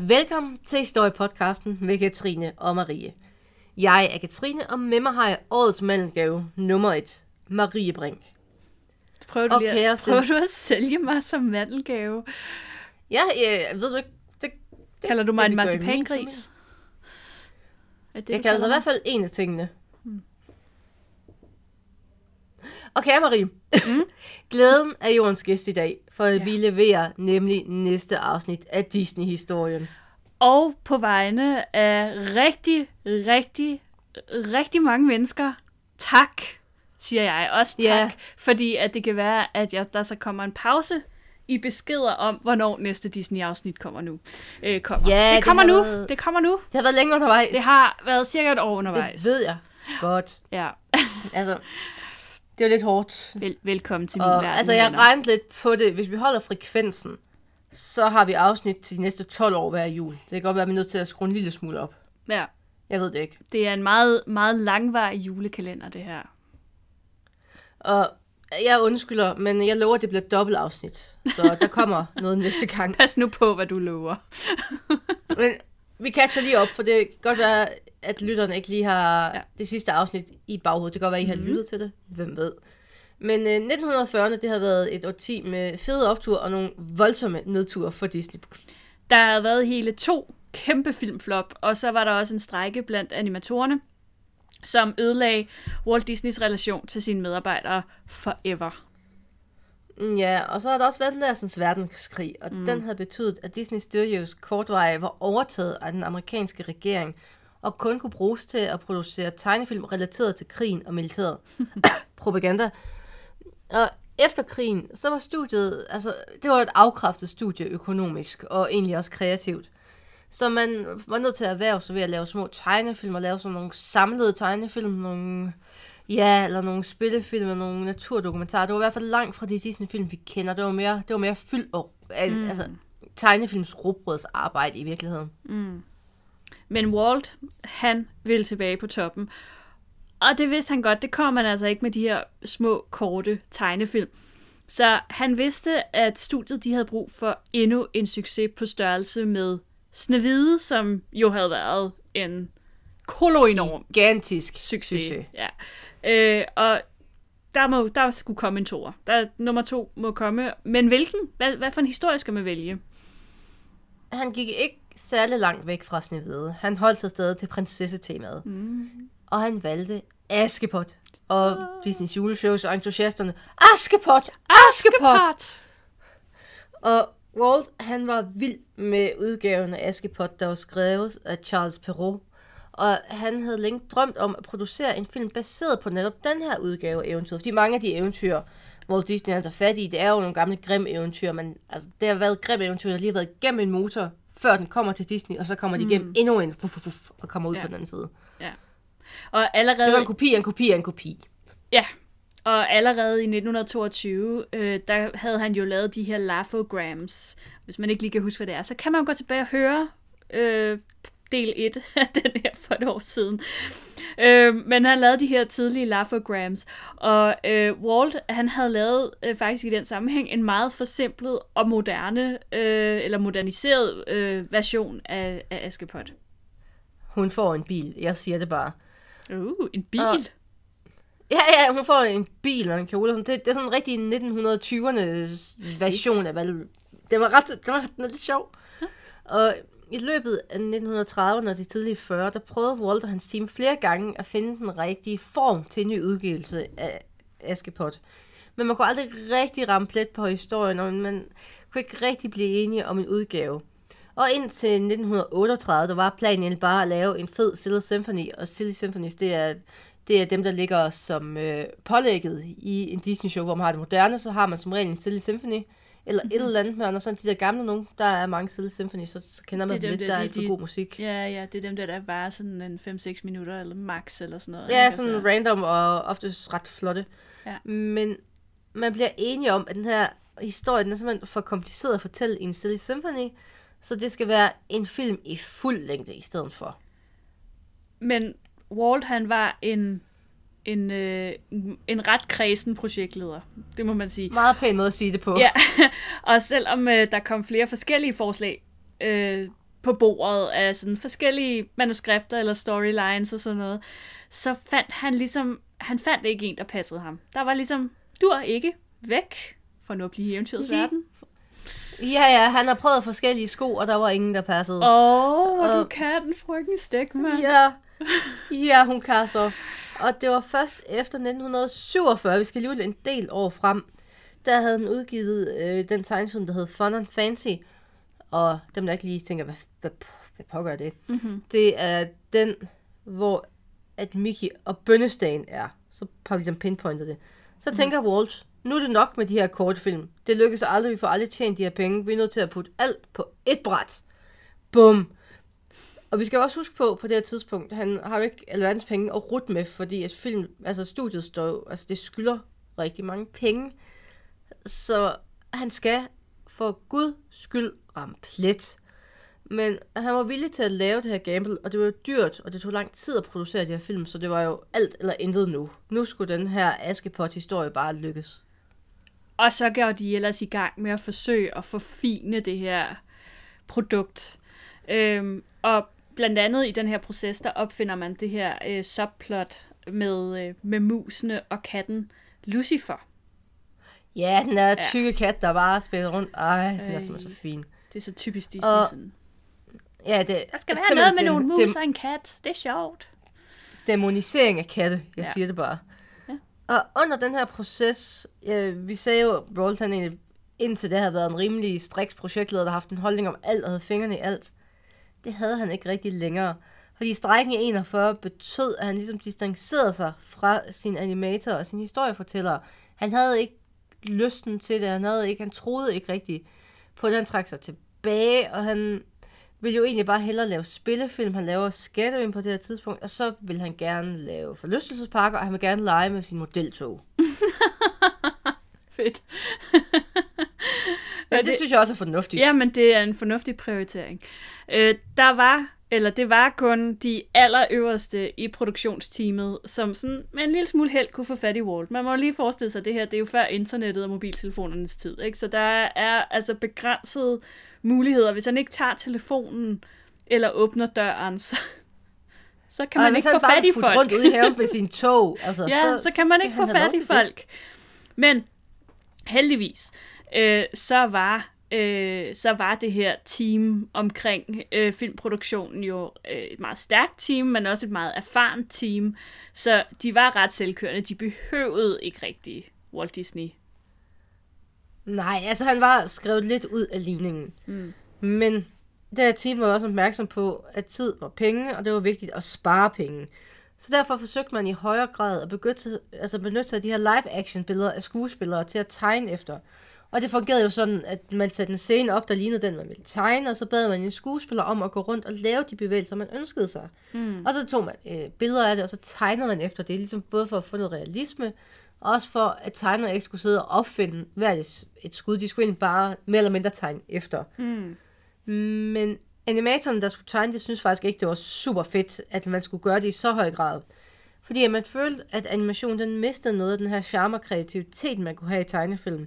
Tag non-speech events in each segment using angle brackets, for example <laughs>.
Velkommen til Historiepodcasten med Katrine og Marie. Jeg er Katrine, og med mig har jeg årets mellemgave nummer 1, Marie Brink. Prøver du, Og lige, at- prøver du at sælge mig som mandelgave? Ja, øh, ved du ikke, det, det, Kalder du mig det, en marcipangris? Er det, Jeg kalder dig i hvert fald en af tingene. Og kære Marie, Mm. <laughs> glæden er jordens gæst i dag, for at Ja. vi leverer nemlig næste afsnit af Disney-historien. Og på vegne af rigtig, rigtig, rigtig mange mennesker, tak, siger jeg. Også tak, Ja. fordi at det kan være, at jeg, der så kommer en pause i beskeder om, hvornår næste Disney-afsnit kommer nu. Øh, kommer. Ja, det det kommer har nu. været- Det kommer nu. Det har været længe undervejs. Det har været cirka et år undervejs. Det ved jeg godt. Ja. <laughs> Altså, det er lidt hårdt. Vel, velkommen til min Og, verden. altså, jeg regnede lidt på det. Hvis vi holder frekvensen, så har vi afsnit til de næste 12 år hver jul. Det kan godt være, at vi er nødt til at skrue en lille smule op. Ja. Jeg ved det ikke. Det er en meget, meget langvarig julekalender, det her. Og jeg undskylder, men jeg lover, at det bliver et dobbelt afsnit. Så der kommer <laughs> noget næste gang. Pas nu på, hvad du lover. <laughs> Men vi catcher lige op, for det kan godt være, at lytterne ikke lige har Ja. det sidste afsnit i baghovedet. Det kan godt være, at I har mm-hmm. lyttet til det. Hvem ved. Men øh, 1940'erne, det har været et årti med fede optur og nogle voldsomme nedture for Disney. Der har været hele to kæmpe filmflop, og så var der også en strække blandt animatorerne, som ødelagde Walt Disneys relation til sine medarbejdere forever. Mm, Ja, og så har der også været den der sådan, verdenskrig, og mm. den havde betydet, at Disney Studios kortveje var overtaget af den amerikanske regering, og kun kunne bruges til at producere tegnefilm relateret til krigen og militæret. <laughs> Propaganda. Og efter krigen, så var studiet, altså, det var et afkræftet studie økonomisk, og egentlig også kreativt. Så man var nødt til at erhverve sig ved at lave små tegnefilm, og lave sådan nogle samlede tegnefilm, nogle, ja, eller nogle spillefilm, og nogle naturdokumentarer. Det var i hvert fald langt fra de Disney-film, vi kender. Det var mere, det var mere fyldt og, mm. altså, tegnefilms arbejde i virkeligheden. Men Walt, han ville tilbage på toppen. Og det vidste han godt, det kom man altså ikke med de her små, korte tegnefilm. Så han vidste, at studiet de havde brug for endnu en succes på størrelse med Snevide, som jo havde været en koloenorm Gigantisk succes. succes. Ja. Øh, og der, må, der skulle komme en toer. Der, nummer to må komme. Men hvilken? Hvad, hvad for en historie skal man vælge? Han gik ikke særlig langt væk fra Snevide. Han holdt sig stadig til prinsessetemaet. Mm. Og han valgte Askepot. Og Disneys juleshows og entusiasterne. Askepot! Askepot! Og Walt, han var vild med udgaven af Askepot, der var skrevet af Charles Perrault. Og han havde længe drømt om at producere en film baseret på netop den her udgave af eventyret. Fordi mange af de eventyr, hvor Disney altså fat i, det er jo nogle gamle grim eventyr, men altså, det har været grim eventyr, der lige har været igennem en motor, før den kommer til Disney, og så kommer de igennem endnu en, fuf, fuf, fuf, og kommer ud ja. på den anden side. Og allerede... Det var en kopi en kopi en kopi. Ja, og allerede i 1922, øh, der havde han jo lavet de her lafograms. Hvis man ikke lige kan huske, hvad det er, så kan man jo gå tilbage og høre øh, del 1 <laughs> af den her for et år siden. Øh, men han lavede de her tidlige lafograms, og øh, Walt, han havde lavet øh, faktisk i den sammenhæng en meget forsimplet og moderne, øh, eller moderniseret øh, version af, af Askepot. Hun får en bil, jeg siger det bare. Uh, en bil. Og- Ja, ja, hun får en bil og en kjole. og sådan. Det, det er sådan en rigtig 1920'ernes version af hvad Det var ret, det var ret lidt sjov. Og i løbet af 1930'erne og de tidlige 40'ere, der prøvede Walt og hans team flere gange at finde den rigtige form til en ny udgivelse af Askepot. Men man kunne aldrig rigtig ramme plet på historien, og man kunne ikke rigtig blive enige om en udgave. Og indtil 1938, der var planen bare at lave en fed Silly Symphony, og Silly Symphonies, det er, det er dem, der ligger som øh, pålægget i en Disney-show, hvor man har det moderne, så har man som regel en Silly Symphony, eller mm-hmm. et eller andet, men sådan de der gamle nogen, der er mange Silly Symphony, så, så kender man Det er dem lidt, der, der er altid de- god musik. Ja, ja, det er dem der, der var sådan en 5-6 minutter, eller max, eller sådan noget. Ja, sådan Altså, random og ofte ret flotte. Ja. Men man bliver enige om, at den her historie, den er simpelthen for kompliceret at fortælle i en Silly Symphony, så det skal være en film i fuld længde i stedet for. Men Walt, han var en, en, øh, en ret kredsen projektleder, det må man sige. Meget pæn måde at sige det på. Ja, <laughs> og selvom øh, der kom flere forskellige forslag, øh, på bordet af sådan forskellige manuskripter eller storylines og sådan noget, så fandt han ligesom, han fandt ikke en, der passede ham. Der var ligesom, du er ikke væk for nu at blive i eventyrets verden. Ja, ja, han har prøvet forskellige sko, og der var ingen, der passede. Åh, oh, du Og- kan den frøken Stegman. Ja, ja, hun kan så. Og det var først efter 1947, vi skal lige en del år frem, der havde han udgivet øh, den tegnefilm, der hed Fun and Fancy. Og dem, der ikke lige tænker, hvad, hvad, hvad pågør det? Mm-hmm. Det er den, hvor at Mickey og Bønnestagen er. Så har vi ligesom pinpointet det. Så tænker Walt, nu er det nok med de her kortfilm. Det lykkes aldrig, vi får aldrig tjent de her penge. Vi er nødt til at putte alt på et bræt. Bum. Og vi skal også huske på, på det her tidspunkt, han har jo ikke alverdens penge at rute med, fordi at film, altså studiet står altså det skylder rigtig mange penge. Så han skal for Guds skyld ramme plet. Men han var villig til at lave det her gamble, og det var jo dyrt, og det tog lang tid at producere de her film, så det var jo alt eller intet nu. Nu skulle den her Askepot-historie bare lykkes. Og så går de ellers i gang med at forsøge at forfine det her produkt. Øhm, og blandt andet i den her proces, der opfinder man det her øh, subplot med, øh, med musene og katten Lucifer. Ja, den er tykke kat, der bare spiller rundt. Ej, den er simpelthen så fin. Det er så typisk Disney. Og- sådan. Ja, det, Der skal være noget med nogle dem- mus og en kat. Det er sjovt. dæmonisering af katte, jeg ja. siger det bare. Og under den her proces, øh, vi sagde jo, at Rolt han egentlig indtil det havde været en rimelig striks projektleder, der har haft en holdning om alt og havde fingrene i alt. Det havde han ikke rigtig længere. Fordi strækken i 41 betød, at han ligesom distancerede sig fra sin animator og sin historiefortæller. Han havde ikke lysten til det, han havde ikke, han troede ikke rigtig på det, han trak sig tilbage, og han vil jo egentlig bare hellere lave spillefilm. Han laver Scattering på det her tidspunkt, og så vil han gerne lave forlystelsesparker, og han vil gerne lege med sin modeltog. <laughs> Fedt. Men Og det, det synes jeg også er fornuftigt. Jamen, det er en fornuftig prioritering. Øh, der var, eller det var kun de allerøverste i produktionsteamet, som sådan med en lille smule held kunne få fat i Walt. Man må lige forestille sig det her, det er jo før internettet og mobiltelefonernes tid, ikke? Så der er altså begrænsede muligheder. Hvis han ikke tager telefonen eller åbner døren, så, så kan Og man ikke få fat i folk. rundt ude i haven med sin <laughs> tog, altså, Ja, så, så kan man ikke få fat i til det. folk. Men heldigvis, øh, så var øh, så var det her team omkring øh, filmproduktionen jo øh, et meget stærkt team, men også et meget erfarent team. Så de var ret selvkørende. De behøvede ikke rigtig Walt Disney. Nej, altså han var skrevet lidt ud af ligningen. Mm. Men det her team var også opmærksom på, at tid var penge, og det var vigtigt at spare penge. Så derfor forsøgte man i højere grad at begynde altså benytte sig af de her live-action billeder af skuespillere til at tegne efter. Og det fungerede jo sådan, at man satte en scene op, der lignede den, man ville tegne, og så bad man en skuespiller om at gå rundt og lave de bevægelser, man ønskede sig. Mm. Og så tog man øh, billeder af det, og så tegnede man efter det, ligesom både for at få noget realisme, også for at tegnere ikke skulle sidde og opfinde hvert et, skud. De skulle egentlig bare mere eller mindre tegne efter. Mm. Men animatoren, der skulle tegne det, synes faktisk ikke, det var super fedt, at man skulle gøre det i så høj grad. Fordi at man følte, at animationen den mistede noget af den her charme og kreativitet, man kunne have i tegnefilm.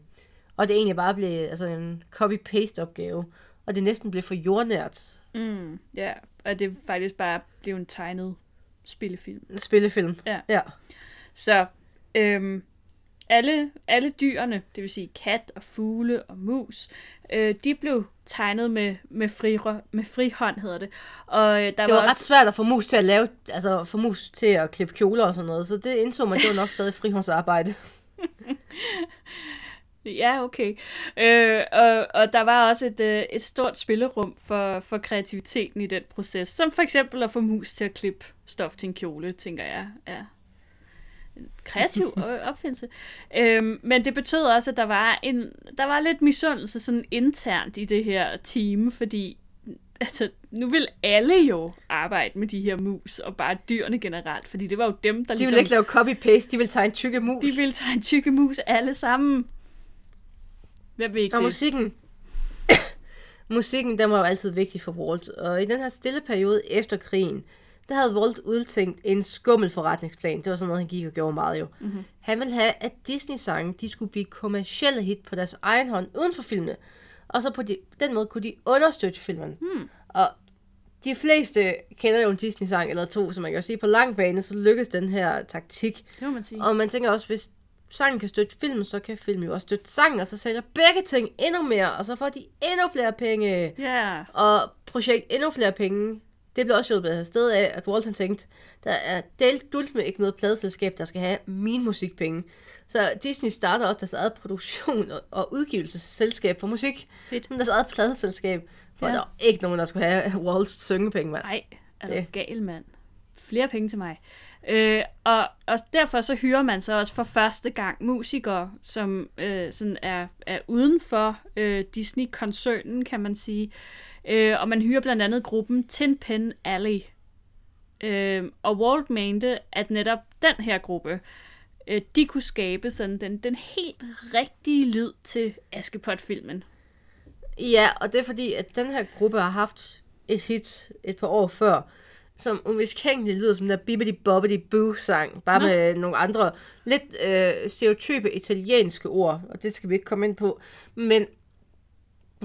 Og det egentlig bare blev altså, en copy-paste opgave. Og det næsten blev for jordnært Mm. Ja, og det faktisk bare blev en tegnet spillefilm. spillefilm. Ja. ja. Så øhm, alle, alle dyrene, det vil sige kat og fugle og mus, øh, de blev tegnet med, med, fri, med frihånd, hedder det. Og øh, der Det var også, ret svært at få mus til at lave, altså få mus til at klippe kjoler og sådan noget, så det indså man, det var nok <laughs> stadig frihåndsarbejde. <laughs> Ja, okay. Øh, og, og der var også et, øh, et stort spillerum for, for kreativiteten i den proces, som for eksempel at få mus til at klippe stof til en kjole, tænker jeg er kreativ <laughs> opfindelse. Øhm, men det betød også, at der var, en, der var lidt misundelse sådan internt i det her team, fordi altså, nu vil alle jo arbejde med de her mus, og bare dyrene generelt, fordi det var jo dem, der De ligesom... ville ikke lave copy-paste, de ville tegne tykke mus. De ville tage en tykke mus alle sammen. Hvem vil ikke Og det? musikken, <coughs> musikken, den var jo altid vigtig for Walt. Og i den her stille periode efter krigen, der havde Walt udtænkt en skummel forretningsplan. Det var sådan noget, han gik og gjorde meget jo. Mm-hmm. Han ville have, at Disney-sange, de skulle blive kommercielle hit på deres egen hånd, uden for filmene. Og så på de, den måde kunne de understøtte filmen. Hmm. Og de fleste kender jo en Disney-sang eller to, så man kan jo sige, på lang bane, så lykkes den her taktik. Det må man sige. Og man tænker også, hvis sangen kan støtte film, så kan film jo også støtte sangen, og så sælger begge ting endnu mere, og så får de endnu flere penge. Ja. Og projekt endnu flere penge. Det blev også hjulpet af sted af, at Walt han tænkte, der er delt dult med ikke noget pladeselskab, der skal have min musikpenge. Så Disney starter også deres eget produktion og- udgivelsesselskab for musik. Fedt. Deres eget pladeselskab. For Ja. der var ikke nogen, der skulle have Walts syngepenge, mand. Ej, er du Det- gal, mand. Flere penge til mig. Øh, og, og derfor så hyrer man så også for første gang musikere, som øh, sådan er, er uden for øh, Disney-koncernen, kan man sige. Øh, og man hyrer blandt andet gruppen Tin Pen Alley. Øh, og Walt mente, at netop den her gruppe, øh, de kunne skabe sådan den, den helt rigtige lyd til Askepot-filmen. Ja, og det er fordi, at den her gruppe har haft et hit et par år før, som umiskænkeligt lyder som den der Bibbidi Bobbidi Boo sang, bare Nå. Med nogle andre lidt øh, stereotype italienske ord, og det skal vi ikke komme ind på. Men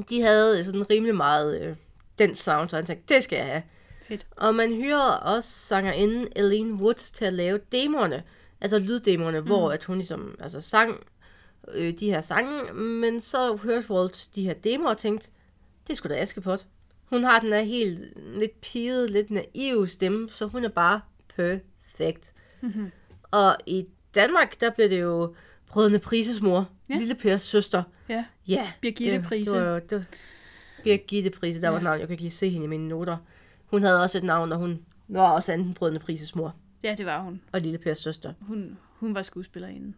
de havde sådan rimelig meget øh, den sound, så han tænkte, det skal jeg have. Fedt. Og man hyrer også sangerinden Eileen Woods til at lave demoerne, altså lyddemoerne, mm. hvor at hun ligesom altså, sang øh, de her sange, men så hørte Walt de her demoer og tænkte, det skulle da Askepot. Hun har den her helt lidt pigede, lidt naive stemme, så hun er bare perfekt. Mm-hmm. Og i Danmark, der blev det jo Brødrene Prises mor, Ja. Lille Pers søster. Ja, Ja, Birgitte det, Price. Det var, det var Birgitte Prise, der ja. var navn. Jeg kan ikke lige se hende i mine noter. Hun havde også et navn, og hun var også anden Brødrene Prises mor. ja, det var hun. Og Lille Pers søster. Hun, hun var skuespillerinde.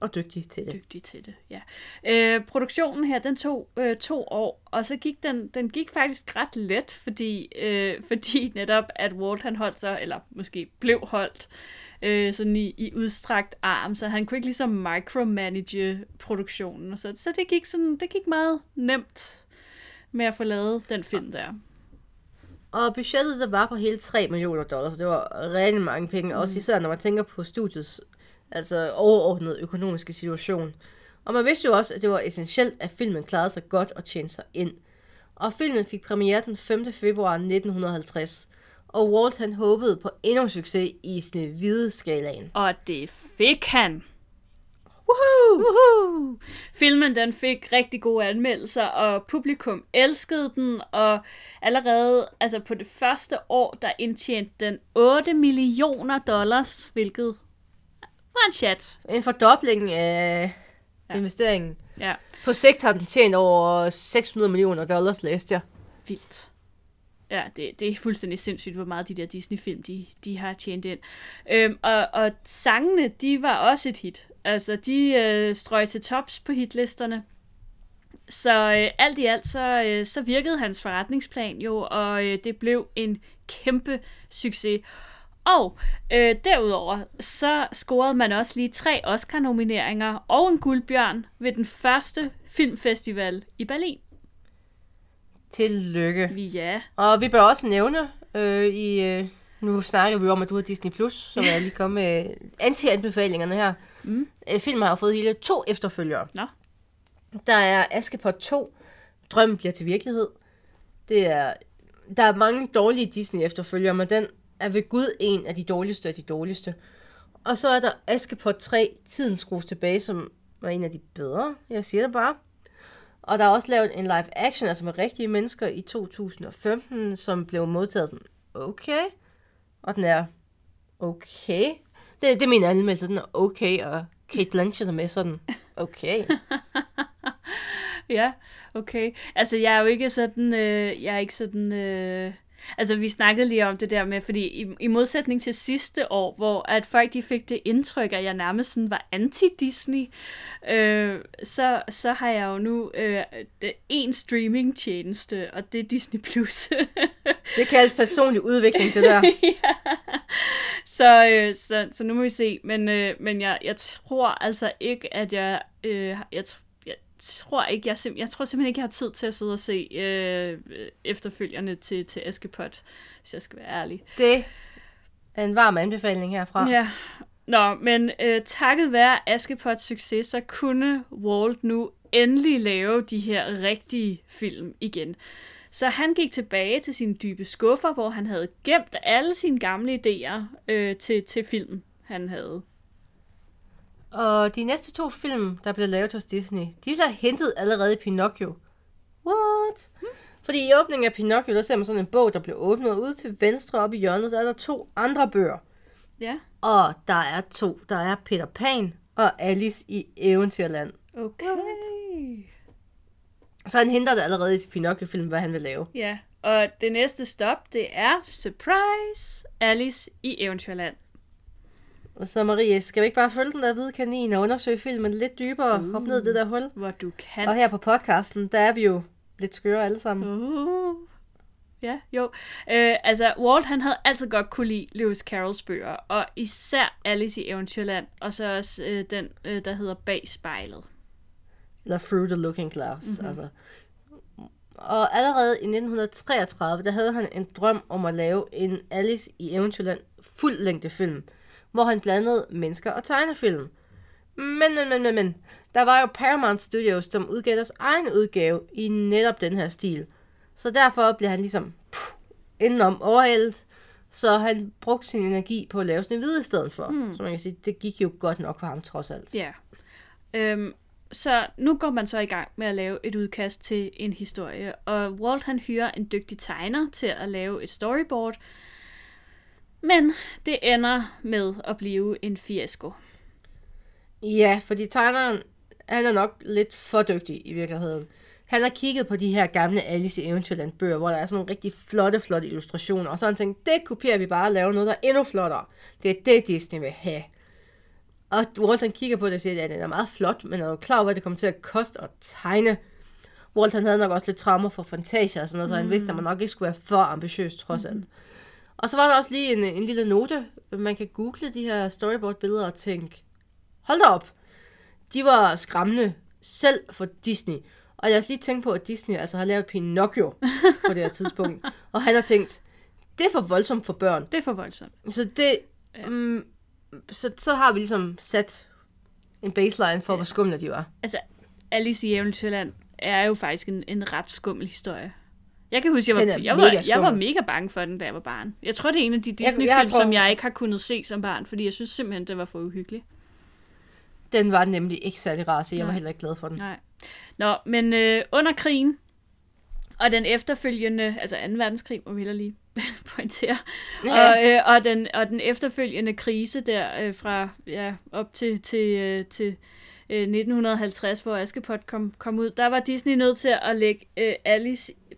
Og dygtig til det. dygtig til det. Ja. Øh, produktionen her, den tog øh, to år, og så gik den, den gik faktisk ret let, fordi, øh, fordi netop at Walt han holdt sig, eller måske blev holdt, øh, sådan i, i udstrakt arm, så han kunne ikke ligesom micromanage produktionen, så, så det gik sådan, det gik meget nemt med at få lavet den film der. Og budgettet der var på hele 3 millioner dollars, så det var rigtig mange penge, mm. også især når man tænker på studiets altså overordnede økonomiske situation. Og man vidste jo også, at det var essentielt, at filmen klarede sig godt og tjente sig ind. Og filmen fik premiere den 5. februar 1950, og Walt han håbede på endnu succes i snehvide skalaen. Og det fik han. Woohoo! Woohoo! Filmen den fik rigtig gode anmeldelser, og publikum elskede den, og allerede altså på det første år, der indtjente den 8 millioner dollars, hvilket var en chat. En fordobling af ja. investeringen. Ja, På sigt har den tjent over 600 millioner dollars, læste jeg. vildt. Ja, det, det er fuldstændig sindssygt, hvor meget de der Disney-film, de, de har tjent ind. Øhm, og, og sangene, de var også et hit. Altså, de øh, strøg til tops på hitlisterne. Så øh, alt i alt, så, øh, så virkede hans forretningsplan jo, og øh, det blev en kæmpe succes. Og øh, derudover, så scorede man også lige tre Oscar-nomineringer og en guldbjørn ved den første filmfestival i Berlin. Tillykke. Ja, Og vi bør også nævne, øh, i, øh, nu snakker vi om, at du har Disney+, Plus, så vil jeg lige komme med anti-anbefalingerne her. Mm. Øh, filmen har jo fået hele to efterfølgere. Nå. Der er Askepot 2, Drømmen bliver til virkelighed. Det er, der er mange dårlige Disney-efterfølgere, men den er ved Gud en af de dårligste af de dårligste. Og så er der Askepot 3, Tiden skrues tilbage, som var en af de bedre, jeg siger det bare. Og der er også lavet en live action, altså med rigtige mennesker i 2015, som blev modtaget sådan, okay. Og den er okay. Det, det er min anmeldelse, den er okay, og Kate Blanchett er med sådan, okay. <laughs> Ja, okay. Altså, jeg er jo ikke sådan, øh, jeg er ikke sådan, øh, altså, vi snakkede lige om det der med, fordi i, i modsætning til sidste år, hvor at folk de fik det indtryk, at jeg nærmest sådan var anti-Disney, øh, så, så har jeg jo nu øh, en streaming-tjeneste, og det er Disney+. Plus. <laughs> Det kaldes personlig udvikling, det der. <laughs> ja. så, øh, så, så nu må vi se. Men, øh, men jeg, jeg tror altså ikke, at jeg... Øh, jeg tror ikke, jeg, sim- jeg tror simpelthen ikke, jeg har tid til at sidde og se øh, efterfølgerne til, til Askepot, hvis jeg skal være ærlig. Det er en varm anbefaling herfra. Ja. Nå, men øh, takket være Askepots succes, så kunne Walt nu endelig lave de her rigtige film igen. Så han gik tilbage til sine dybe skuffer, hvor han havde gemt alle sine gamle idéer øh, til, til film, han havde. Og de næste to film, der blev lavet hos Disney, de blev hentet allerede i Pinocchio. What? Hmm. Fordi i åbningen af Pinocchio, der ser man sådan en bog, der bliver åbnet, og ude til venstre oppe i hjørnet, så er der to andre bøger. Ja. Og der er to. Der er Peter Pan og Alice i Eventyrland. Okay. Så han henter det allerede i Pinocchio-film, hvad han vil lave. Ja, og det næste stop, det er Surprise Alice i Eventyrland. Så Marie, skal vi ikke bare følge den der hvide kanin og undersøge filmen lidt dybere, uh, hoppe ned i det der hul? Hvor du kan. Og her på podcasten, der er vi jo lidt skøre alle sammen. Uh. Ja, jo. Øh, altså, Walt han havde altid godt kunne lide Lewis Carrolls bøger, og især Alice i Eventyrland, og så også øh, den, øh, der hedder Bag spejlet. Eller Through the Looking Glass. Mm-hmm. Altså. Og allerede i 1933, der havde han en drøm om at lave en Alice i Eventyrland fuld længde film, hvor han blandede mennesker og tegnefilm. Men, men, men, men, men, der var jo Paramount Studios, som udgav deres egen udgave i netop den her stil. Så derfor blev han ligesom pff, indenom overhældet, så han brugte sin energi på at lave sådan en hvide i stedet for. Mm. Så man kan sige, det gik jo godt nok for ham trods alt. Ja. Øhm, så nu går man så i gang med at lave et udkast til en historie, og Walt han hyrer en dygtig tegner til at lave et storyboard, men det ender med at blive en fiasko. Ja, fordi tegneren, han er nok lidt for dygtig i virkeligheden. Han har kigget på de her gamle Alice i Eventyrland bøger, hvor der er sådan nogle rigtig flotte, flotte illustrationer, og så har han tænkt, det kopierer vi bare og laver noget, der er endnu flottere. Det er det, Disney vil have. Og Walt kigger på det og siger, at den er meget flot, men er du klar over, hvad det kommer til at koste at tegne? Walt han havde nok også lidt traumer for Fantasia og sådan noget, så han mm. vidste, at man nok ikke skulle være for ambitiøs trods alt. Mm. Og så var der også lige en, en lille note. Man kan google de her storyboard-billeder og tænke, hold da op, de var skræmmende selv for Disney. Og jeg har lige tænkt på, at Disney altså har lavet Pinocchio på det her tidspunkt. <laughs> Og han har tænkt, det er for voldsomt for børn. Det er for voldsomt. Så det, ja. um, så, så har vi ligesom sat en baseline for, ja. hvor skumle de var. Altså, Alice i Eventyrland er jo faktisk en, en ret skummel historie. Jeg kan huske, jeg var, jeg, var, jeg var mega bange for den, da jeg var barn. Jeg tror, det er en af de Disney-film, som jeg ikke har kunnet se som barn, fordi jeg synes simpelthen, det var for uhyggeligt. Den var nemlig ikke særlig rar, så jeg Nej. var heller ikke glad for den. Nej. Nå, men øh, under krigen, og den efterfølgende, altså 2. verdenskrig, må vi heller lige <laughs> pointere, ja. og, øh, og, den, og den efterfølgende krise der øh, fra ja, op til, til, øh, til 1950, hvor Askepot kom, kom ud, der var Disney nødt til at lægge øh,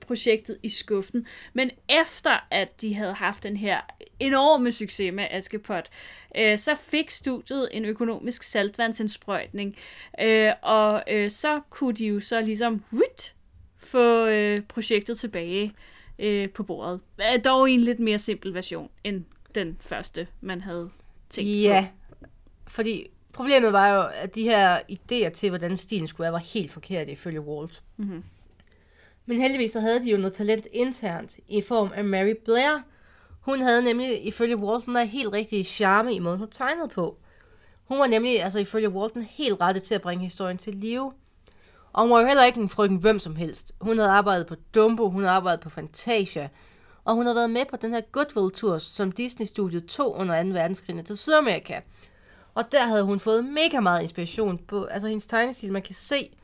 Alice-projektet i skuffen. Men efter at de havde haft den her enorme succes med Askepot, øh, så fik studiet en økonomisk saltvandsindsprøjtning, øh, og øh, så kunne de jo så ligesom wut, få øh, projektet tilbage øh, på bordet. Dog i en lidt mere simpel version end den første, man havde tænkt ja, på. fordi Problemet var jo, at de her idéer til, hvordan stilen skulle være, var helt forkerte ifølge Walt. Mm-hmm. Men heldigvis så havde de jo noget talent internt i form af Mary Blair. Hun havde nemlig ifølge Walt en helt rigtig charme i måden, hun tegnede på. Hun var nemlig, altså ifølge Walton, helt rette til at bringe historien til live. Og hun var jo heller ikke en frøken hvem som helst. Hun havde arbejdet på Dumbo, hun havde arbejdet på Fantasia, og hun havde været med på den her Goodwill-tur, som Disney-studiet tog under 2. verdenskrig til Sydamerika. Og der havde hun fået mega meget inspiration på, altså hendes tegnestil, man kan se,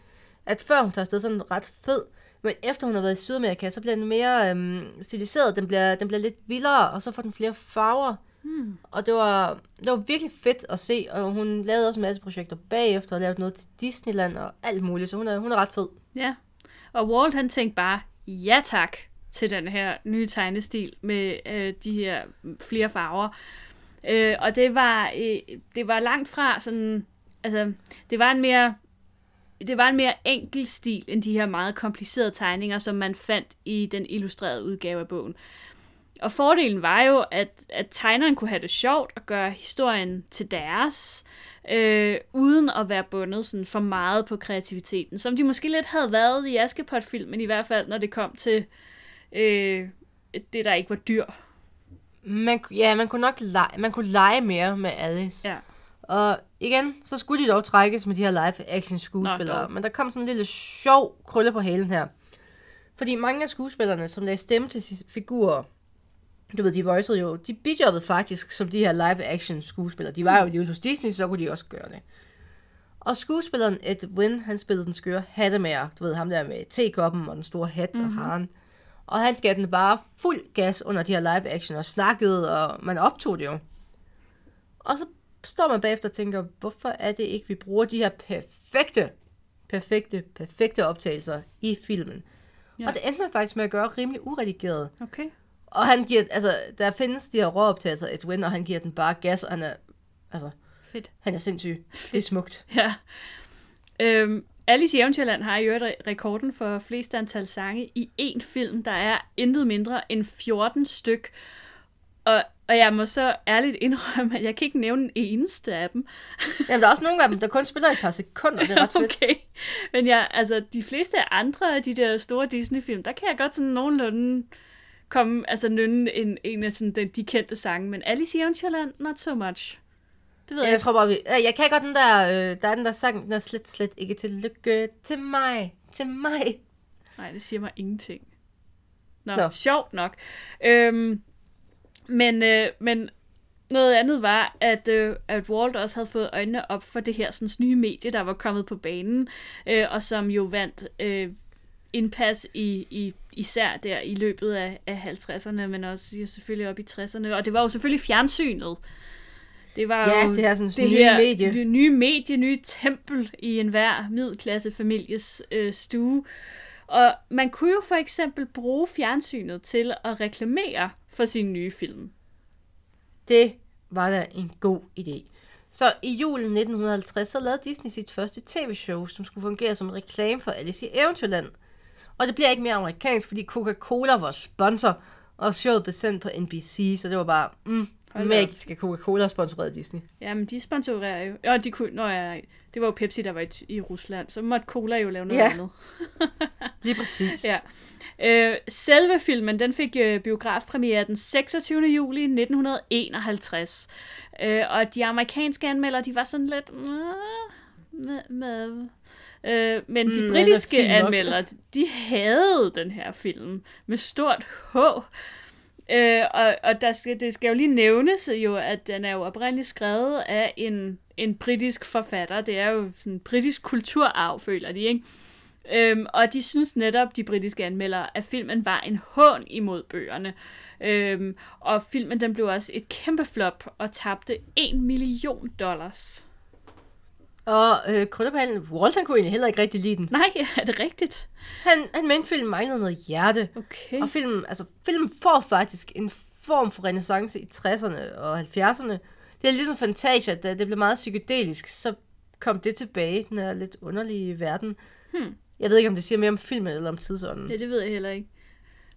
at før hun tager afsted, så er den ret fed, men efter hun har været i Sydamerika, så bliver den mere øhm, stiliseret, den bliver, den bliver lidt vildere, og så får den flere farver. Hmm. Og det var, det var virkelig fedt at se, og hun lavede også en masse projekter bagefter, og lavede noget til Disneyland og alt muligt, så hun er, hun er ret fed. Ja, og Walt han tænkte bare, ja tak til den her nye tegnestil med øh, de her flere farver. Øh, og det var, øh, det var langt fra sådan, altså, det var en mere det var en mere enkel stil end de her meget komplicerede tegninger, som man fandt i den illustrerede udgave af bogen. Og fordelen var jo, at, at tegneren kunne have det sjovt og gøre historien til deres, øh, uden at være bundet sådan for meget på kreativiteten, som de måske lidt havde været i Askepot-filmen, i hvert fald når det kom til øh, det, der ikke var dyr. Man, ja, man kunne nok lege, man kunne lege mere med Alice. Ja. Og igen, så skulle de dog trækkes med de her live-action skuespillere. Nå, men der kom sådan en lille sjov krølle på halen her. Fordi mange af skuespillerne, som lagde stemme til figurer, du ved, de voicede jo, de bidjobbede faktisk som de her live-action skuespillere. De var jo alligevel hos Disney, så kunne de også gøre det. Og skuespilleren Ed Wynn, han spillede den skøre hattemager, du ved, ham der med tekoppen og den store hat mm-hmm. og haren. Og han gav den bare fuld gas under de her live-action og snakkede, og man optog det jo. Og så står man bagefter og tænker, hvorfor er det ikke, vi bruger de her perfekte, perfekte, perfekte optagelser i filmen. Ja. Og det endte man faktisk med at gøre rimelig uredigeret. Okay. Og han giver, altså, der findes de her råoptagelser, Edwin, og han giver den bare gas, og han er, altså, Fedt. han er sindssyg. Det er smukt. Ja. Øhm, Alice i Eventyrland har i øvrigt re- rekorden for flest antal sange i én film. Der er intet mindre end 14 styk. Og, og jeg må så ærligt indrømme, at jeg kan ikke nævne en eneste af dem. Jamen, der er også nogle af dem, der kun spiller i et par sekunder, det er ret fedt. <laughs> Okay. Men ja, altså, de fleste andre af de der store Disney-film, der kan jeg godt sådan nogenlunde komme, altså nynne en, en af sådan, de, de kendte sange. Men Alice i Eventyrland, not so much. Det ved Ja, jeg jeg tror bare, vi... Jeg kan godt den der... Øh, der er den der sang, den er slet, slet ikke til lykke til mig. Til mig. Nej, det siger mig ingenting. Nå. Nå. sjovt nok. Øhm, men, øh, men noget andet var, at, øh, at Walt også havde fået øjnene op for det her sådan, nye medie, der var kommet på banen, øh, og som jo vandt øh, indpas i, i især der i løbet af, af 50'erne, men også jo selvfølgelig op i 60'erne. Og det var jo selvfølgelig fjernsynet. Det var Ja, jo det er sådan det nye her medie. Det nye medie, nye tempel i enhver middelklassefamilies øh, stue. Og man kunne jo for eksempel bruge fjernsynet til at reklamere for sin nye film. Det var da en god idé. Så i julen 1950, så lavede Disney sit første tv-show, som skulle fungere som en reklame for Alice i Eventyrland. Og det bliver ikke mere amerikansk, fordi Coca-Cola var sponsor, og showet blev sendt på NBC, så det var bare, mm, Hold magisk at Coca-Cola sponsorerede Disney. Jamen, de sponsorerer jo. Og de kunne... Nå ja, det var jo Pepsi, der var i, i Rusland. Så måtte Cola jo lave noget Ja. andet. Lige præcis. <laughs> Ja. Øh, selve filmen, den fik øh, biografpremiere den 26. juli 1951. Øh, og de amerikanske anmeldere, de var sådan lidt... "Øh, Med, med. Øh, men de Mm, britiske er anmeldere, de havde den her film med stort H. Øh, og og der skal, det skal jo lige nævnes jo, at den er jo oprindeligt skrevet af en, en britisk forfatter. Det er jo sådan en britisk kulturarv, føler de, ikke? Øhm, og de synes netop, de britiske anmeldere, at filmen var en hån imod bøgerne. Øhm, og filmen den blev også et kæmpe flop og tabte 1 million dollars. Og øh, krydderpanden, Walt han kunne egentlig heller ikke rigtig lide den. Nej, er det rigtigt? Han, han mente, filmen manglede noget hjerte. Okay. Og filmen, altså, filmen får faktisk en form for renaissance i 60'erne og 70'erne. Det er ligesom Fantasia, da det blev meget psykedelisk, så kom det tilbage den her lidt underlige verden. Hmm. Jeg ved ikke, om det siger mere om filmen eller om tidsånden. Ja, det ved jeg heller ikke.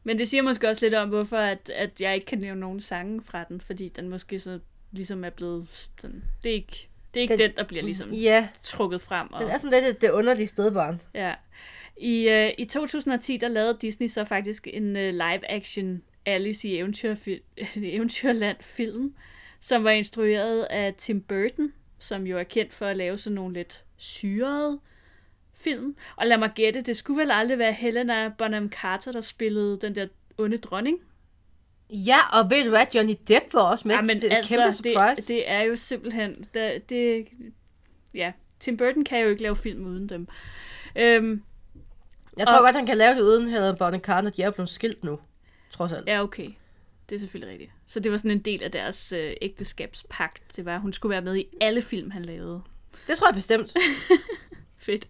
Men det siger måske også lidt om, hvorfor at, at jeg ikke kan nævne nogen sange fra den, fordi den måske så ligesom er blevet sådan, det er ikke, det er ikke den, Den- der bliver ligesom Ja, trukket frem. Og, den er sådan lidt et- det underlige stedbarn. Ja. I, øh, I 2010, der lavede Disney så faktisk en øh, live-action Alice i Eventyrfil- <laughs> Eventyrland film, som var instrueret af Tim Burton, som jo er kendt for at lave sådan nogle lidt syrede film. Og lad mig gætte, det skulle vel aldrig være Helena Bonham Carter, der spillede den der onde dronning. Ja, og ved du hvad, Johnny Depp var også med Ja, men til et altså, kæmpe surprise. det, det er jo simpelthen... Det, det, ja, Tim Burton kan jo ikke lave film uden dem. Øhm, Jeg tror og- godt, han kan lave det uden Helen Bonham Carter. De er jo blevet skilt nu, trods alt. Ja, okay. Det er selvfølgelig rigtigt. Så det var sådan en del af deres øh, ægteskabspagt. Det var, at hun skulle være med i alle film, han lavede. Det tror jeg bestemt. <laughs> Fedt.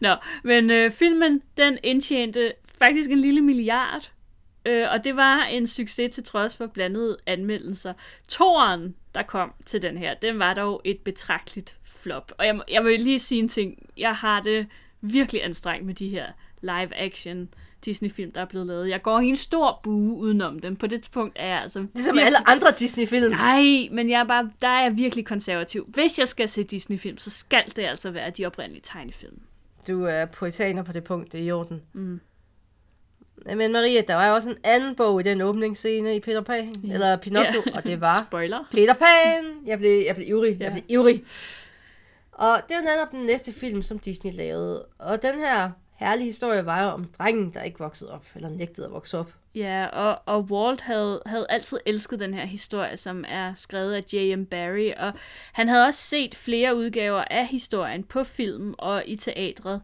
Nå, men øh, filmen, den indtjente faktisk en lille milliard. Øh, og det var en succes til trods for blandede anmeldelser. Toren, der kom til den her, den var dog et betragteligt flop. Og jeg, jeg vil lige sige en ting. Jeg har det virkelig anstrengt med de her live-action Disney-film, der er blevet lavet. Jeg går i en stor bue udenom dem. På det punkt er jeg altså Ligesom alle andre Disney-film. Nej, men jeg er bare, der er jeg virkelig konservativ. Hvis jeg skal se Disney-film, så skal det altså være de oprindelige tegnefilm. Du er poetaner på det punkt, det er i orden. Mm. Men Maria, der var jo også en anden bog i den åbningsscene i Peter Pan, ja. eller Pinocchio, Ja. og det var Spoiler. Peter Pan. Jeg blev, jeg blev ivrig, jeg Ja. blev ivrig. Og det var netop den næste film, som Disney lavede. Og den her herlige historie var jo om drengen, der ikke voksede op, eller nægtede at vokse op. Ja, og, og Walt havde, havde altid elsket den her historie, som er skrevet af J.M. Barrie, og han havde også set flere udgaver af historien på film og i teatret.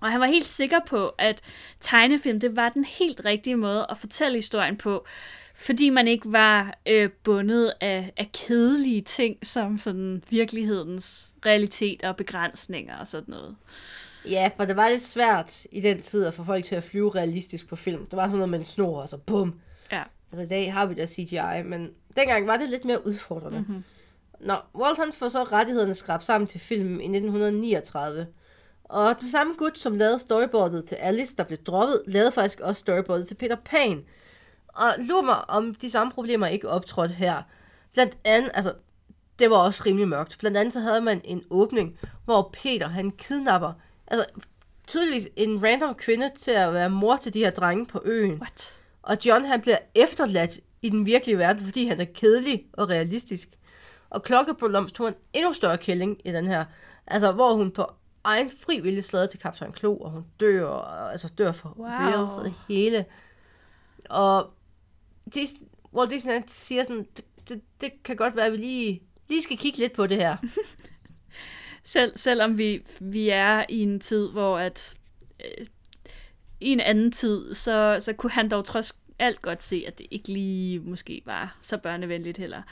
Og han var helt sikker på, at tegnefilm, det var den helt rigtige måde at fortælle historien på, fordi man ikke var øh, bundet af, af kedelige ting, som sådan virkelighedens realitet og begrænsninger og sådan noget. Ja, for det var lidt svært i den tid at få folk til at flyve realistisk på film. Det var sådan noget med en snor, og så bum. Ja. Altså i dag har vi da CGI, men dengang var det lidt mere udfordrende. Mm-hmm. Nå, Walt han får så rettighederne skrabt sammen til filmen i 1939. Og den samme gut, som lavede storyboardet til Alice, der blev droppet, lavede faktisk også storyboardet til Peter Pan. Og lurer mig, om de samme problemer ikke optrådte her. Blandt andet, altså, det var også rimelig mørkt. Blandt andet så havde man en åbning, hvor Peter, han kidnapper, altså tydeligvis en random kvinde til at være mor til de her drenge på øen. What? Og John, han bliver efterladt i den virkelige verden, fordi han er kedelig og realistisk. Og Klokkeblomst tog en endnu større kælling i den her. Altså, hvor hun på egen fri vilje slader til Kaptajn Klo, og hun dør, og, altså dør for Wow. reals og det hele. Og Disney, Walt Disney siger sådan, det, det, det kan godt være, at vi lige, lige skal kigge lidt på det her. <laughs> Selv, selvom vi, vi er i en tid, hvor at øh, i en anden tid, så, så kunne han dog trods alt godt se, at det ikke lige måske var så børnevenligt heller.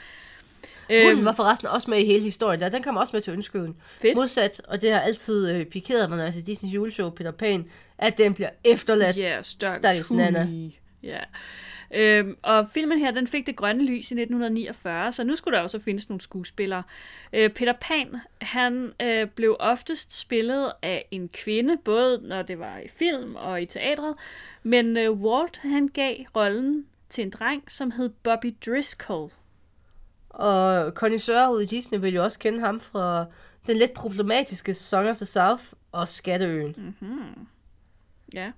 Hunden var forresten også med i hele historien der. Den kom også med til ønskeøen. Fedt. Modsat, og det har altid øh, pikeret mig, når jeg ser Disney's juleshow, Peter Pan, at den bliver efterladt. Ja, stakkels Stakkels Nana. hund. Ja. Øhm, og filmen her, den fik det grønne lys i 1949, så nu skulle der også findes nogle skuespillere. Øh, Peter Pan, han øh, blev oftest spillet af en kvinde, både når det var i film og i teatret, men øh, Walt, han gav rollen til en dreng, som hed Bobby Driscoll. Og kondisører ude i Disney vil jo også kende ham fra den lidt problematiske Song of the South og Skatteøen. Mm. Ja.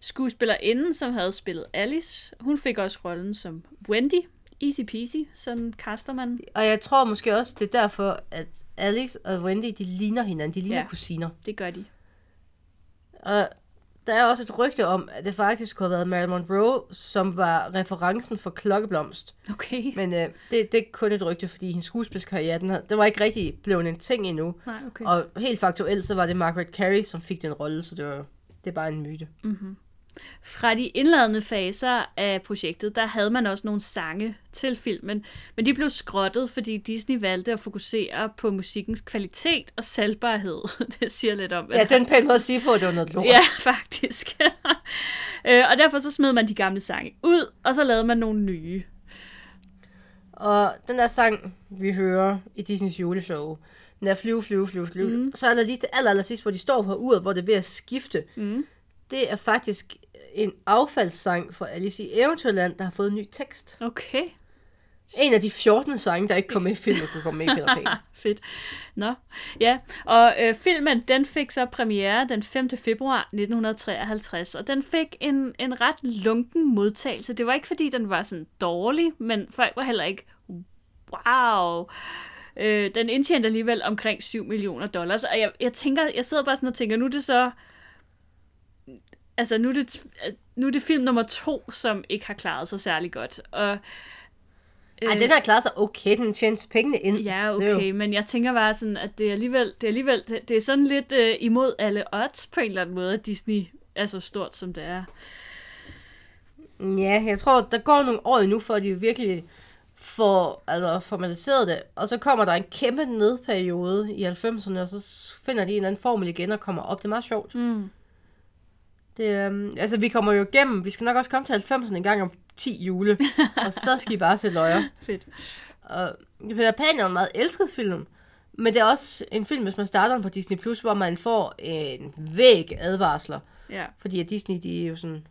Skuespillerinden, som havde spillet Alice, hun fik også rollen som Wendy. Easy peasy, sådan kaster man. Og jeg tror måske også, det er derfor, at Alice og Wendy, de ligner hinanden. De ligner Ja. kusiner. Det gør de. Og der er også et rygte om, at det faktisk kunne have været Marilyn Monroe, som var referencen for Klokkeblomst. Okay. Men øh, det, det er kun et rygte, fordi hendes skuespilskarriere, den, den var ikke rigtig blevet en ting endnu. Nej, okay. Og helt faktuelt, så var det Margaret Carey, som fik den rolle, så det, var, det er bare en myte. Fra de indladende faser af projektet, der havde man også nogle sange til filmen, men de blev skrottet, fordi Disney valgte at fokusere på musikkens kvalitet og salgbarhed. <laughs> Det siger lidt om, Ja, den pæn måde at sige på, at det var noget lort. Ja, <laughs> faktisk. <laughs> Øh, og derfor så smed man de gamle sange ud, og så lavede man nogle nye. Og den der sang, vi hører i Disneys juleshow, den der flyve, flyve, flyve, flyve, mm. så er der lige til aller, aller sidst, hvor de står på uret, hvor det er ved at skifte. Mm. Det er faktisk en affaldssang fra Alice i Eventyrland, der har fået en ny tekst. Okay. En af de 14 sange, der ikke kom med i filmen, kunne komme med i <laughs> Peter Pan. Fedt. Nå, ja. Og øh, filmen, den fik så premiere den 5. februar 1953, og den fik en, en ret lunken modtagelse. Det var ikke, fordi den var sådan dårlig, men folk var heller ikke, wow. Øh, den indtjente alligevel omkring 7 millioner dollars, og jeg, jeg tænker, jeg sidder bare sådan og tænker, nu er det så, altså nu er det, nu er det film nummer to, som ikke har klaret sig særlig godt, og Ej, den har klaret sig okay, den tjente pengene ind. Ja, Så okay, men jeg tænker bare sådan, at det er alligevel, det er, alligevel, det, er sådan lidt øh, imod alle odds på en eller anden måde, at Disney er så stort, som det er. Ja, jeg tror, der går nogle år endnu, før de virkelig får altså, formaliseret det. Og så kommer der en kæmpe nedperiode i 90'erne, og så finder de en eller anden formel igen og kommer op. Det er meget sjovt. Mm. Det, um, altså, vi kommer jo igennem. Vi skal nok også komme til 90'erne en gang om 10 jule. <laughs> og så skal I bare se løjer. Fedt. Og Peter Pan er en meget elsket film. Men det er også en film, hvis man starter den på Disney+, Plus, hvor man får en væg advarsler. Ja. Fordi at Disney, de er jo sådan,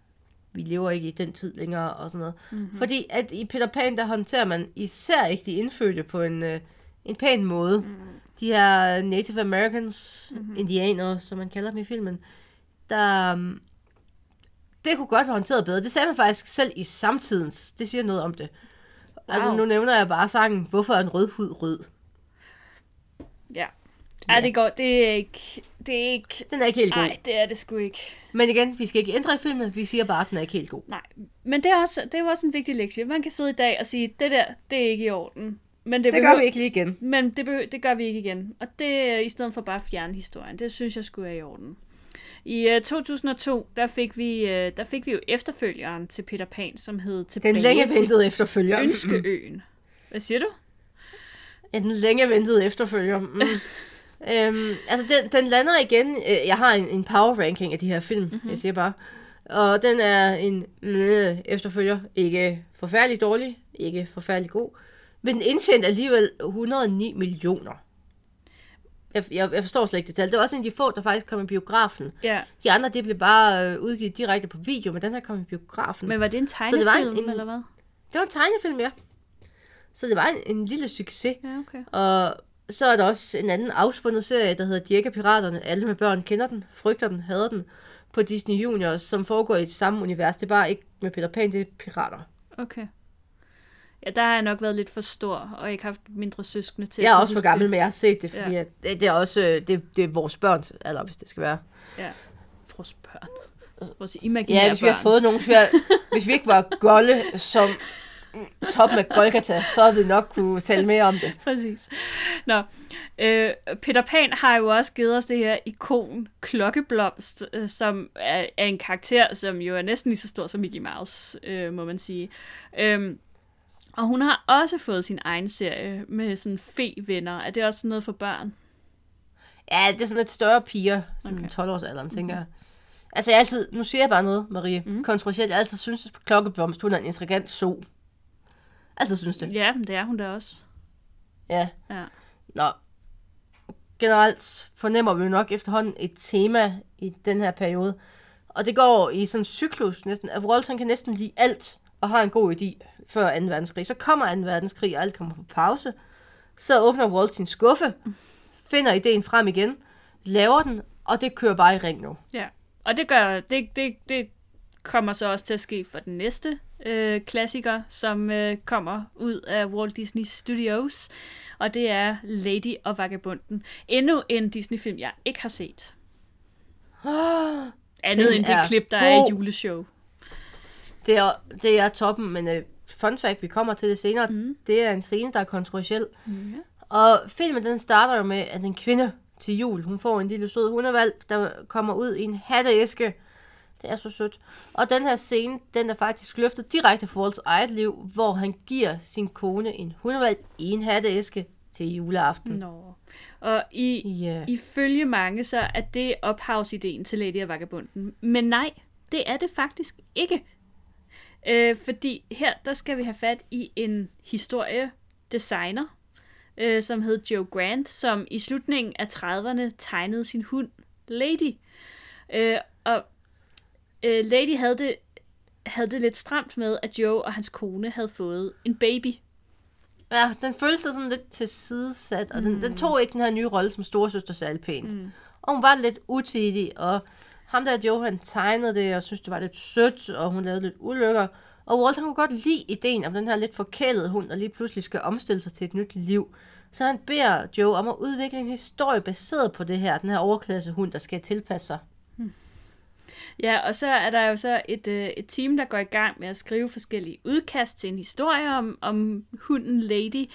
vi lever ikke i den tid længere og sådan noget. Mm-hmm. Fordi at i Peter Pan, der håndterer man især ikke de indfødte på en, øh, en pæn måde. Mm. De her Native Americans, mm-hmm. indianere, som man kalder dem i filmen, der... Det kunne godt være håndteret bedre. Det sagde man faktisk selv i samtidens. Det siger noget om det. Wow. Altså, nu nævner jeg bare sangen, hvorfor er en rød hud rød? Ja. Ja, det går, det er ikke, det er ikke... Den er ikke helt god. Nej, det er det sgu ikke. Men igen, vi skal ikke ændre i filmen. Vi siger bare, at den er ikke helt god. Nej, men det er, også, det er jo også en vigtig lektie. Man kan sidde i dag og sige, det der, det er ikke i orden. Men det, Det gør vi ikke lige igen. Men det, behøver, det gør vi ikke igen. Og det er i stedet for bare at fjerne historien. Det synes jeg skulle er i orden. I uh, 2002, der fik, vi, uh, der fik vi jo efterfølgeren til Peter Pan, som hed Tilbage Den længe ventede efterfølger. Ønskeøen. Hvad siger du? Ja, den længe ventede efterfølger. Mm. <laughs> øhm, altså, den, den lander igen. øh, Jeg har en, en power ranking af de her film, mm-hmm. jeg siger bare. Og den er en øh, efterfølger. Ikke forfærdelig dårlig, ikke forfærdelig god. Men den indtjente alligevel 109 millioner. Jeg, jeg, jeg forstår slet ikke det tal. Det var også en af de få, der faktisk kom i biografen. Ja, De andre, det blev bare øh, udgivet direkte på video, men den her kom i biografen. men var det en det tegnefilm, var en- en- eller hvad? Det var en tegnefilm, ja. Så det var en, en lille succes. Ja, okay. Og så er der også en anden afspundet serie, der hedder Dirke Piraterne. Alle med børn kender den, frygter den, hader den. På Disney Junior, som foregår i det samme univers. Det er bare ikke med Peter Pan, det er pirater. Okay. Ja, der har jeg nok været lidt for stor, og ikke haft mindre søskende til. Jeg er at også for gammel, det. men jeg har set det, fordi Ja. ja. det, det, er også øh, det, det er vores børns alder, hvis det skal være. Ja, vores børn. Vores imaginære Ja, hvis vi har børn. fået nogen, hvis vi, har, <laughs> hvis vi ikke var golde som top med Golgata, så havde vi nok kunne tale mere om det. Præcis. Nå, øh, Peter Pan har jo også givet os det her ikon Klokkeblomst, øh, som er, er en karakter, som jo er næsten lige så stor som Mickey Mouse, øh, må man sige. Øhm, og hun har også fået sin egen serie med sådan fe-venner. Er det også noget for børn? Ja, det er sådan lidt større piger, sådan Okay. okay. 12-årsalderen, tænker jeg. Altså, jeg altid, nu siger jeg bare noget, Marie, mm. kontroversielt. Jeg altid synes, at Klokkeblomst, hun er en intrigant so. Altid synes det. Ja, men det er hun da også. Ja. Ja. Nå. Generelt fornemmer vi jo nok efterhånden et tema i den her periode. Og det går i sådan en cyklus næsten, at Walt han kan næsten lide alt, og har en god idé før 2. verdenskrig. Så kommer 2. verdenskrig, og alt kommer på pause. Så åbner Walt sin skuffe, finder ideen frem igen, laver den, og det kører bare i ring nu. Ja, og det gør det, det, det kommer så også til at ske for den næste øh, klassiker, som øh, kommer ud af Walt Disney Studios, og det er Lady og Vagabunden. Endnu en Disney-film, jeg ikke har set. Andet Den end det klip, der er i god. juleshow. Det er, det er toppen, men uh, fun fact, vi kommer til det senere, mm. det er en scene, der er kontroversiel. Mm, Og filmen, den starter jo med, at en kvinde til jul, hun får en lille sød hundevalp, der kommer ud i en hatteæske. Det er så sødt. Og den her scene, den er faktisk løftet direkte fra Walts eget liv, hvor han giver sin kone en hundevalp i en hatteæske til juleaften. Nå. Og i, Ja. ifølge mange, så er det ophavsideen til Lady og Vagabunden. Men nej, det er det faktisk ikke. Øh, fordi her, der skal vi have fat i en historiedesigner, øh, som hed Joe Grant, som i slutningen af 30'erne tegnede sin hund Lady. Øh, og øh, Lady havde det, havde det lidt stramt med, at Joe og hans kone havde fået en baby. Ja, den følte sig sådan lidt tilsidesat, og den, den tog ikke den her nye rolle som storesøster særlig pænt. Mm. Og hun var lidt utidig, og ham der Joe, han tegnede det, og synes det var lidt sødt, og hun lavede lidt ulykker. Og Walt, han kunne godt lide ideen om den her lidt forkælede hund, der lige pludselig skal omstille sig til et nyt liv. Så han beder Joe om at udvikle en historie baseret på det her, den her overklasse hund, der skal tilpasse sig. Ja, og så er der jo så et, øh, et team, der går i gang med at skrive forskellige udkast til en historie om, om hunden Lady.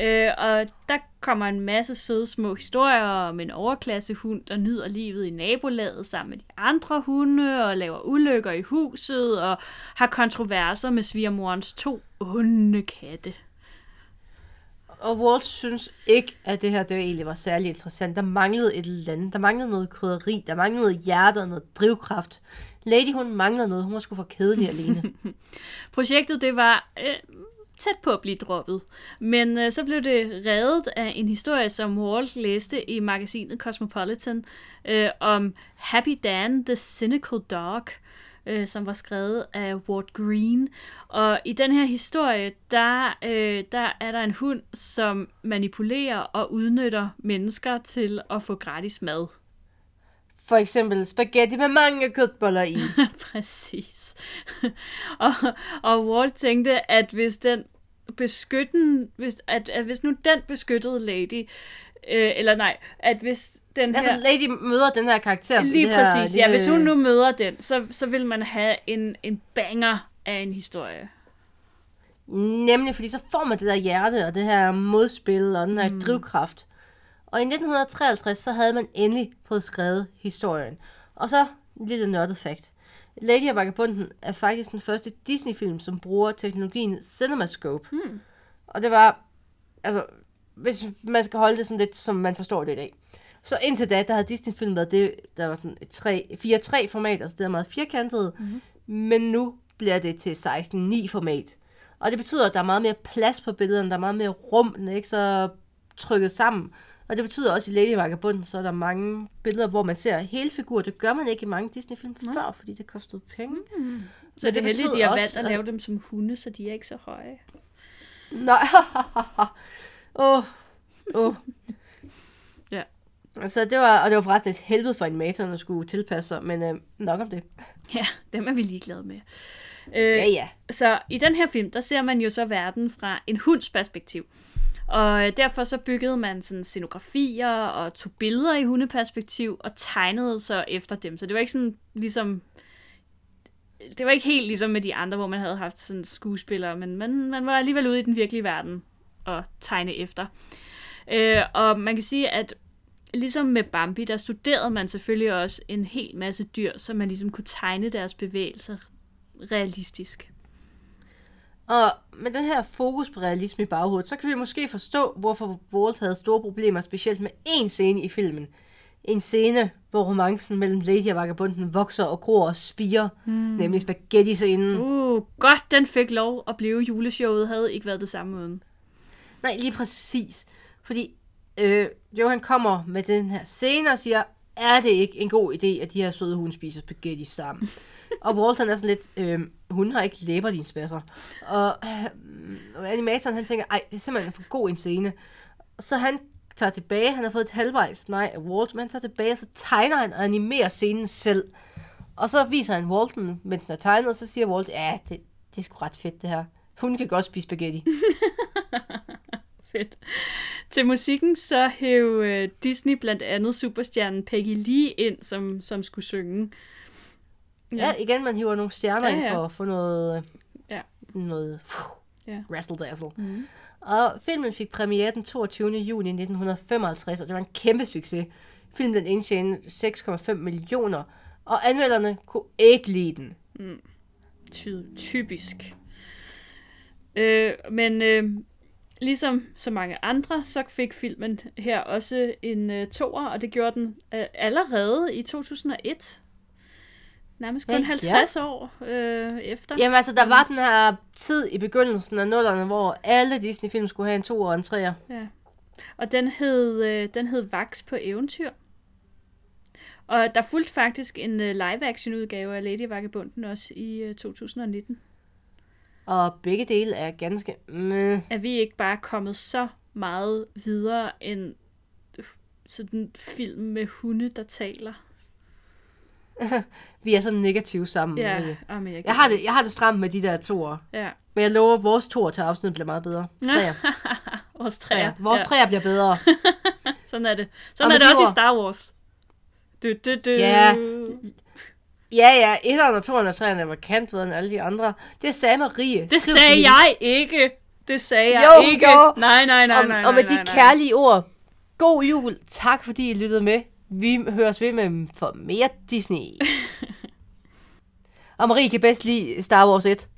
Øh, og der kommer en masse søde små historier om en overklassehund, der nyder livet i nabolaget sammen med de andre hunde, og laver ulykker i huset, og har kontroverser med svigermorens to onde katte. Og Walt synes ikke, at det her det egentlig var særlig interessant. Der manglede et eller andet. Der manglede noget krydderi. Der manglede noget hjerte og noget drivkraft. Lady, hun manglede noget. Hun var sgu for kedelig alene. <laughs> Projektet det var øh, tæt på at blive droppet, men øh, så blev det reddet af en historie, som Walt læste i magasinet Cosmopolitan øh, om Happy Dan, the Cynical Dog, øh, som var skrevet af Ward Green. Og i den her historie, der, øh, der er der en hund, som manipulerer og udnytter mennesker til at få gratis mad. For eksempel spaghetti med mange kødboller i. <laughs> Præcis. <laughs> og, og Walt tænkte, at hvis den beskytten, hvis, at, at hvis nu den beskyttede lady Øh, eller nej, at hvis den Altså, her... Lady møder den her karakter. Lige her præcis, ja. lille- Hvis hun nu møder den, så, så vil man have en, en banger af en historie. Nemlig, fordi så får man det der hjerte, og det her modspil, og den her mm. drivkraft. Og i 1953, så havde man endelig fået skrevet historien. Og så, lille nørdet fact. Lady og Vagabunden er faktisk den første Disney-film, som bruger teknologien CinemaScope. Hmm. Og det var, altså, hvis man skal holde det sådan lidt, som man forstår det i dag. Så indtil da, der havde Disney-film været det, der var sådan et 3 4-3 format, altså det er meget firkantet. Mm-hmm. Men nu bliver det til 16-9 format. Og det betyder, at der er meget mere plads på billederne, der er meget mere rum, den er ikke så trykket sammen. Og det betyder også, at i Lady Vagabunden, så er der mange billeder, hvor man ser hele figurer. Det gør man ikke i mange Disney-film før, fordi det kostede penge. Mm. Så det er heldigt, de har valgt at lave dem som hunde, så de er ikke så høje. Nej. <laughs> Åh. Åh. Oh. Ja. Altså, det var, og det var forresten et helvede for animatoren at skulle tilpasse sig, men øh, nok om det. <laughs> Ja, dem er vi ligeglade med. Øh, Ja, ja. Så i den her film, der ser man jo så verden fra en hunds perspektiv. Og øh, derfor så byggede man sådan scenografier og tog billeder i hundeperspektiv og tegnede så efter dem. Så det var ikke sådan ligesom... Det var ikke helt ligesom med de andre, hvor man havde haft sådan skuespillere, men man, man var alligevel ude i den virkelige verden og tegne efter. Øh, og man kan sige, at ligesom med Bambi, der studerede man selvfølgelig også en hel masse dyr, så man ligesom kunne tegne deres bevægelser realistisk. Og med den her fokus på realisme i baghovedet, så kan vi måske forstå, hvorfor Walt havde store problemer, specielt med én scene i filmen. En scene, hvor romancen mellem Lady og Vagabunden vokser og gror og spiger, mm. nemlig spaghetti-scenen. Uh, godt den fik lov at blive juleshowet, havde ikke været det samme uden. Nej, lige præcis. Fordi øh, Johan kommer med den her scene og siger, er det ikke en god idé, at de her søde hunde spiser spaghetti sammen? <laughs> og Walt han er sådan lidt, øh, hun har ikke læber, din spasser. Og, øh, og animatoren han tænker, ej, det er simpelthen en for god en scene. Så han tager tilbage, han har fået et halvvejs nej af Walt, men han tager tilbage, og så tegner han og animerer scenen selv. Og så viser han Walten, mens den er tegnet, og så siger Walt, ja, det, det er sgu ret fedt det her. Hun kan godt spise spaghetti. <laughs> Fedt. Til musikken så hæv øh, Disney blandt andet superstjernen Peggy Lee ind, som, som skulle synge. Ja, igen, man hiver nogle stjerner Ja, ja, ja. ind ja. for at få noget, Ja. noget fuh, Ja. razzle dazzle. Mhm. Mm. Og filmen fik premiere den 22. juni 1955, og det var en kæmpe succes. Filmen den indtjente 6,5 millioner, og anmelderne kunne ikke lide den. Ty- typisk. Øh, men øh, ligesom så mange andre, så fik filmen her også en øh, toer, og det gjorde den øh, allerede i 2001. Nærmest kun Ja, 50 år øh, efter. Jamen altså, der var den her tid i begyndelsen af nullerne, hvor alle Disney-film skulle have en 2 og en 3'er. Ja. Og den hed, øh, den hed Vaks på eventyr. Og der fulgte faktisk en øh, live-action udgave af Lady Vagabunden også i øh, 2019. Og begge dele er ganske... Meh. Er vi ikke bare kommet så meget videre end øh, sådan film med hunde, der taler? <laughs> Vi er så negative sammen. Ja, Marie. amen, jeg, Jeg har, det, jeg har det stramt med de der toer. Ja, Men jeg lover, at vores toer til afsnit bliver meget bedre. Træer. <laughs> vores træer. Ja, vores ja. træer bliver bedre. <laughs> Sådan er det. Og Sådan med er det de også i ord- Star Wars. Du, du, du. Ja. Ja, ja, etteren og toeren og treeren er markant bedre end alle de andre. Det sagde Marie. Det Skriv sagde jeg ikke. Det sagde jeg Jo, ikke. jo. Nej, nej, nej, og, nej, og med nej, de nej. kærlige ord. God jul. Tak fordi I lyttede med. Vi høres ved med for mere Disney. <laughs> og Marie kan bedst lide Star Wars 1.